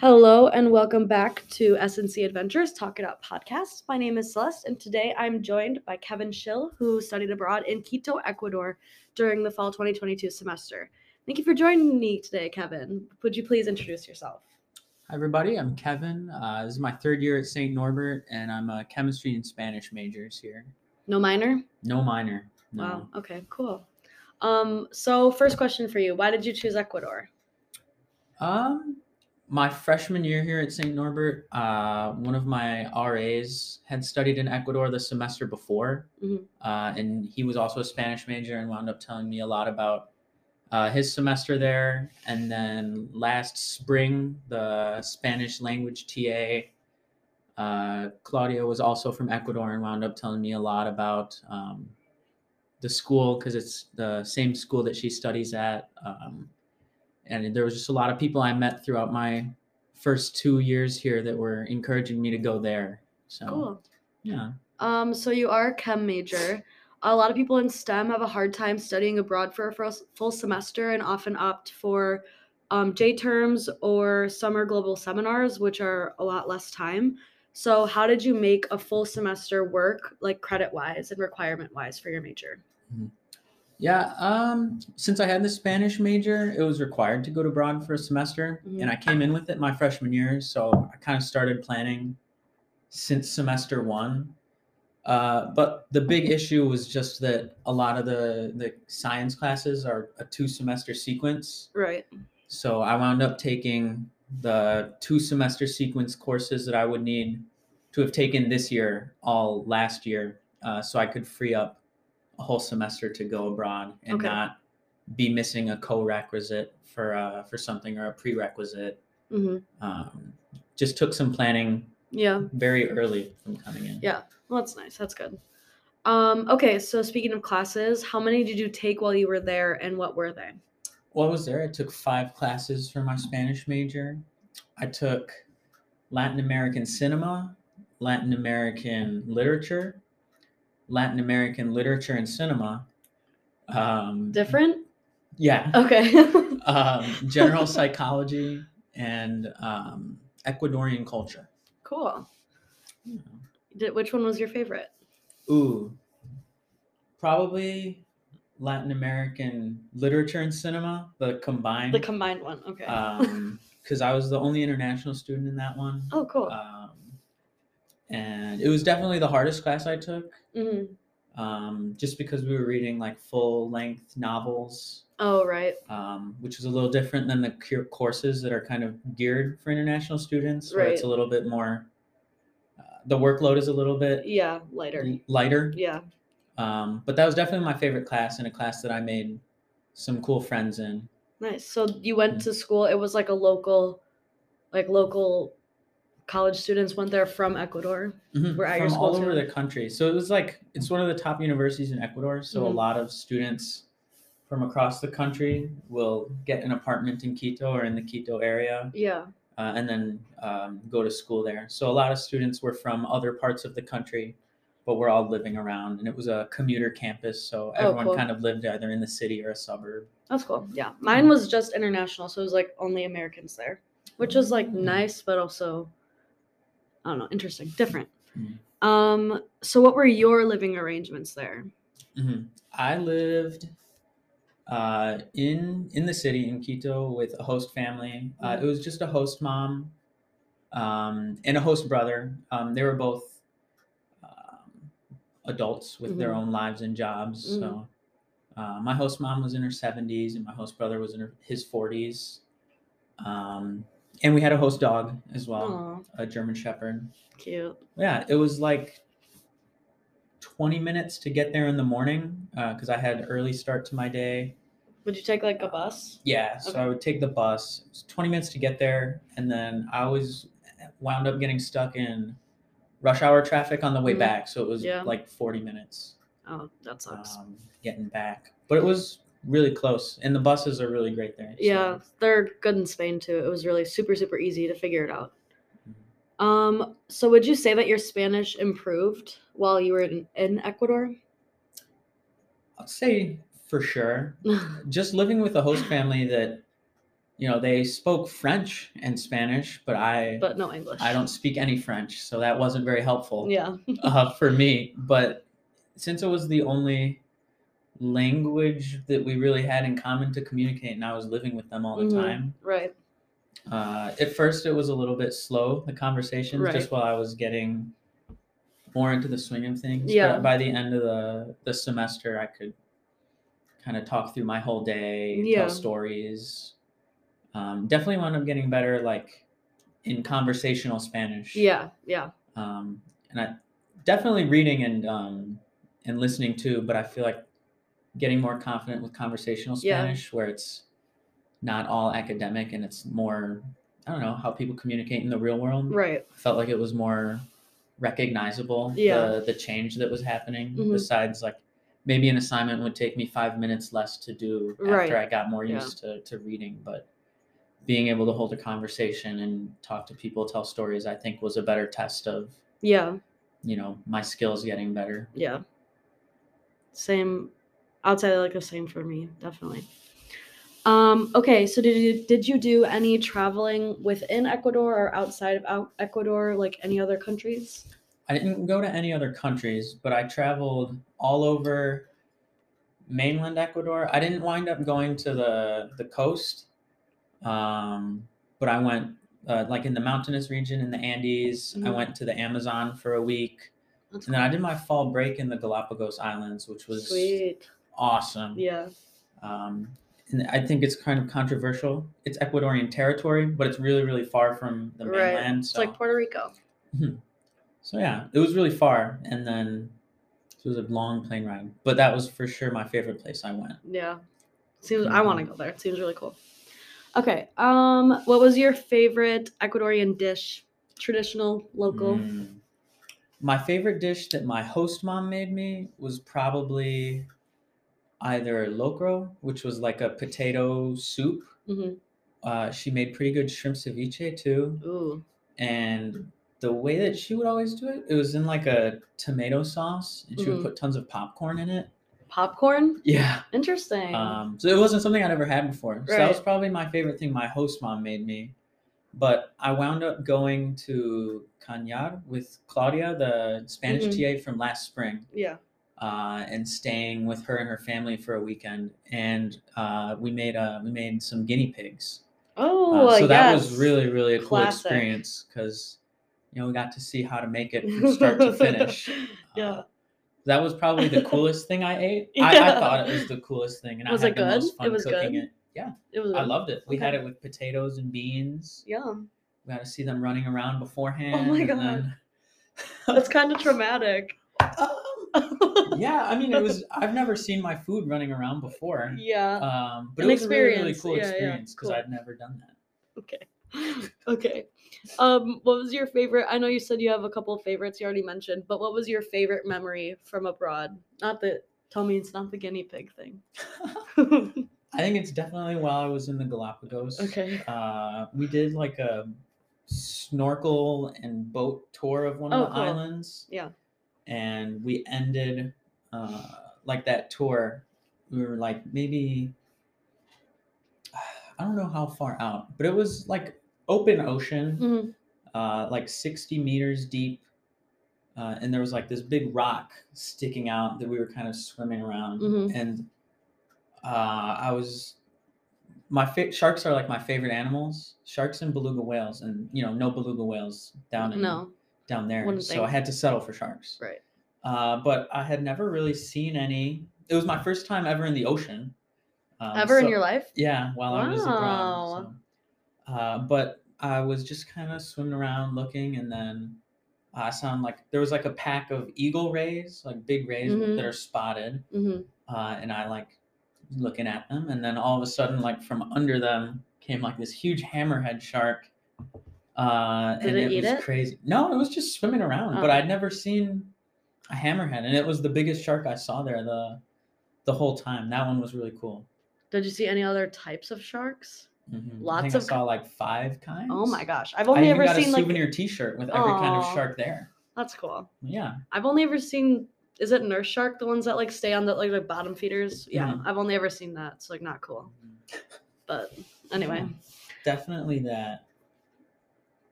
Hello and welcome back to SNC Adventures Talk It Up podcast. My name is Celeste, and today I'm joined by Kevin Schill, who studied abroad in Quito, Ecuador during the fall 2022 semester. Thank you for joining me today, Kevin. Would you please introduce yourself? Hi, everybody. I'm Kevin. Uh, this is my third year at St. Norbert, and I'm a chemistry and Spanish majors here. No minor? No minor. No. Wow. Okay, cool. Um, so first question for you: Why did you choose Ecuador? Um, my freshman year here at St. Norbert, uh, one of my RAs had studied in Ecuador the semester before, Mhm. uh, and he was also a Spanish major and wound up telling me a lot about uh, his semester there. And then last spring, the Spanish language TA, uh, Claudia, was also from Ecuador and wound up telling me a lot about um, the school because it's the same school that she studies at. Um, and there was just a lot of people I met throughout my first two years here that were encouraging me to go there. So Cool. yeah, Um, so you are a chem major. A lot of people in STEM have a hard time studying abroad for a full semester and often opt for um, J terms or summer global seminars, which are a lot less time. So, how did you make a full semester work, like credit wise and requirement wise, for your major? Yeah. Um, since I had the Spanish major, it was required to go to abroad for a semester, Mhm. and I came in with it my freshman year. So I kind of started planning since semester one. Uh, but the big issue was just that a lot of the the science classes are a two semester sequence. Right. So I wound up taking the two semester sequence courses that I would need to have taken this year, all last year, uh, so I could free up a whole semester to go abroad and Okay. not be missing a co-requisite for uh, for something or a prerequisite. hmm Um, just took some planning Yeah. very early from coming in. Yeah. Well, that's nice. That's good. Um, okay. So, speaking of classes, how many did you take while you were there and what were they? While I was there, I took five classes for my Spanish major. I took Latin American cinema, Latin American literature, Latin American literature and cinema. Um, Different? yeah. Okay. Um, general psychology and um, Ecuadorian culture. cool. Did, which one was your favorite? Ooh, probably Latin American literature and cinema, the combined. The combined one. Okay. um because i was the only international student in that one oh, cool. um and it was definitely the hardest class i took hmm um just because we were reading like full length novels Oh, right. um which is a little different than the courses that are kind of geared for international students where it's a little bit more uh, the workload is a little bit Yeah, lighter. l- lighter Yeah. um but that was definitely my favorite class and a class that i made some cool friends in Nice. So you went Yeah. to school. It was like a local, like local college students went there from Ecuador. Mhm, Were at from all over too? the country. So it was like it's one of the top universities in Ecuador. So a Mhm. lot of students from across the country will get an apartment in Quito or in the Quito area, Yeah. uh, and then um, go to school there. So a lot of students were from other parts of the country, but we're all living around, and it was a commuter campus. So everyone Oh, cool. kind of lived either in the city or a suburb. That's cool. Yeah. Mine was just international, so it was like only Americans there, which was like Mm. nice, but also, I don't know, interesting, different. Mm. Um. So what were your living arrangements there? hmm I lived uh, in in the city in Quito with a host family. Uh, Mhm. it was just a host mom um, and a host brother. Um, they were both um, adults with their Mhm. own lives and jobs. So uh, my host mom was in her seventies, and my host brother was in her, his forties. Um, and we had a host dog as well, Oh, a German Shepherd. cute. Yeah, it was like 20 minutes to get there in the morning because I had early start to my day. Would you take like a bus? Yeah, so Okay. I would take the bus. It was 20 minutes to get there, and then I always wound up getting stuck in rush hour traffic on the way Mhm. back. So it was Yeah. like 40 minutes Oh, that sucks. um, getting back, but it was really close, and the buses are really great there. so- Yeah, they're good in Spain too. It was really super super easy to figure it out. Um, so would you say that your Spanish improved while you were in, in Ecuador? I'd say for sure. Just living with a host family that you know, they spoke French and Spanish, but I But no English. I don't speak any French, so that wasn't very helpful Yeah. uh, for me. But since it was the only language that we really had in common to communicate, and I was living with them all the Mhm. time, Right. uh, at first it was a little bit slow, the conversations, Right. just while I was getting more into the swing of things. Yeah. But by the end of the, the semester, I could kind of talk through my whole day, Yeah. tell stories. Um, definitely wound up getting better, like in conversational Spanish. Yeah. Yeah. Um, and I definitely reading and um, and listening too, but I feel like getting more confident with conversational Yeah. Spanish, where it's not all academic and it's more I don't know how people communicate in the real world. Right. Felt like it was more recognizable. Yeah. The the change that was happening. Mhm. Besides, like maybe an assignment would take me five minutes less to do Right. after I got more Yeah. used to to reading, but. Being able to hold a conversation and talk to people, tell stories, I think was a better test of Yeah. you know my skills getting better Yeah. Same. I'd say like the same for me, definitely. Um, okay, so did you did you do any traveling within Ecuador or outside of out- Ecuador, like any other countries? i didn't go to any other countries but i traveled all over mainland ecuador i didn't wind up going to the the coast um, but i went uh, like in the mountainous region in the andes i Mhm. went to the amazon for a week and then i did my fall break in the galapagos islands which was Sweet. Awesome Yeah. um, and I think it's kind of controversial. It's Ecuadorian territory, but it's really, really far from the Right. mainland. It's So, like Puerto Rico. so yeah, it was really far, and then it was a long plane ride. But that was for sure my favorite place I went. Yeah. Seems I want to go there. It seems really cool. Okay. Um, what was your favorite Ecuadorian dish? Traditional, local? Mm. My favorite dish that my host mom made me was probably either locro, which was like a potato soup. hmm Uh, she made pretty good shrimp ceviche too. Ooh. and the way that she would always do it, it was in like a tomato sauce, and she Mhm. would put tons of popcorn in it. Popcorn? Yeah. Interesting. Um, so it wasn't something I'd ever had before. So that was probably my favorite thing my host mom made me. But I wound up going to Cañar with Claudia, the Spanish Mhm. TA from last spring, yeah. Uh, and staying with her and her family for a weekend. And uh, we made uh, we made some guinea pigs. Oh, Uh, so that was really really a cool experience because you know we got to see how to make it from start to finish. yeah. Uh, that was probably the coolest thing I ate. I, I thought it was the coolest thing, and Was I it had the good? most It fun was cooking good? it. Yeah, It was. I good. loved it. We had it with potatoes and beans. Yum. We got to see them running around beforehand. Oh my God. then- That's kind of traumatic. Yeah, I mean, it was. I've never seen my food running around before. yeah. Um, but An it was a really, really cool Yeah, yeah, experience because cool. I'd never done that. Okay. Okay. Um, what was your favorite? I know you said you have a couple of favorites you already mentioned, but what was your favorite memory from abroad? Not the tell me it's not the guinea pig thing. I think it's definitely while I was in the Galapagos. okay. Uh, we did like a snorkel and boat tour of one of Oh, the cool. islands. Yeah. And we ended uh, like that tour. We were like maybe I don't know how far out, but it was like open ocean, Mhm. uh, like sixty meters deep. Uh, and there was like this big rock sticking out that we were kind of swimming around, Mhm. and uh, I was my fa- sharks are like my favorite animals. Sharks and beluga whales, and you know, no beluga whales down in No. Down there. Wouldn't so think. I had to settle for sharks. Right. Uh, but I had never really seen any. It was my first time ever in the ocean. Um, Ever in so- your life? Yeah, while I was abroad. Wow. So. Uh, but I was just kind of swimming around looking, and then I saw like there was like a pack of eagle rays, like big rays Mhm. that are spotted hmm uh, and I like looking at them, and then all of a sudden, like from under them came like this huge hammerhead shark. Uh, Did and it it, was it? crazy. No, it was just swimming around, but Oh. I'd never seen a hammerhead, and it was the biggest shark I saw there the the whole time. That one was really cool. Did you see any other types of sharks? Mhm. I Lots think of I saw like five kinds. Oh my gosh. I've I only even ever got seen a like souvenir T-shirt with every kind of shark there. that's cool. Yeah, I've only ever seen is it nurse shark the ones that like stay on the like the bottom feeders? Yeah. Mhm. I've only ever seen that. It's like not cool. But Anyway, Yeah, definitely that.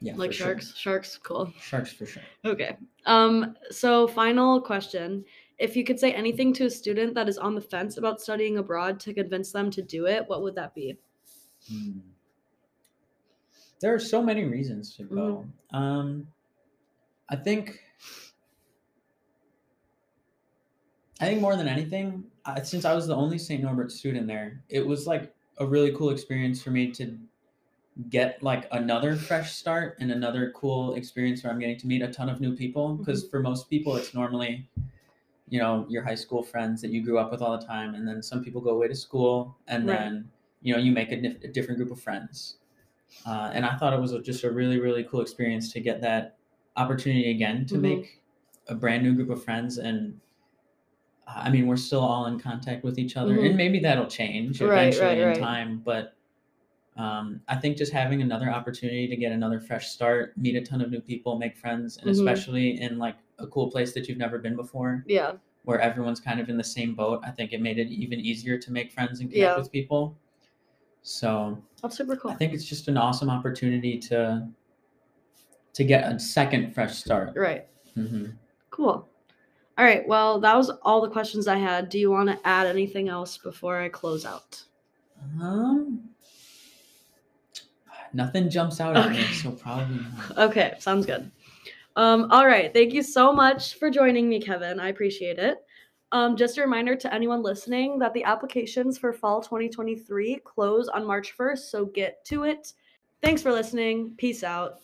Yeah, like for sure. sharks. Sharks, cool. Sharks for sure. Okay. Um, so final question. If you could say anything to a student that is on the fence about studying abroad to convince them to do it, what would that be? Hmm. There are so many reasons to go. Um, I think. I think more than anything, uh, since I was the only St. Norbert student there, it was like a really cool experience for me to get like another fresh start and another cool experience where I'm getting to meet a ton of new people. Because for most people, it's normally, you know, your high school friends that you grew up with all the time, and then some people go away to school, and Right. then you know you make a, dif- a different group of friends. Uh, and I thought it was a, just a really really cool experience to get that opportunity again to Mhm. make a brand new group of friends and. I mean, we're still all in contact with each other, Mhm. and maybe that'll change Right, eventually right, in time. But um, I think just having another opportunity to get another fresh start, meet a ton of new people, make friends, and Mhm. especially in like a cool place that you've never been before, Yeah. where everyone's kind of in the same boat. I think it made it even easier to make friends and connect Yeah. with people. So That's super cool. I think it's just an awesome opportunity to to get a second fresh start. Right. hmm Cool. All right. Well, that was all the questions I had. Do you want to add anything else before I close out? Um, nothing jumps out at me, so probably not. Okay, sounds good. Um, all right. Thank you so much for joining me, Kevin. I appreciate it. Um, just a reminder to anyone listening that the applications for fall 2023 close on March 1st, so get to it. Thanks for listening. Peace out.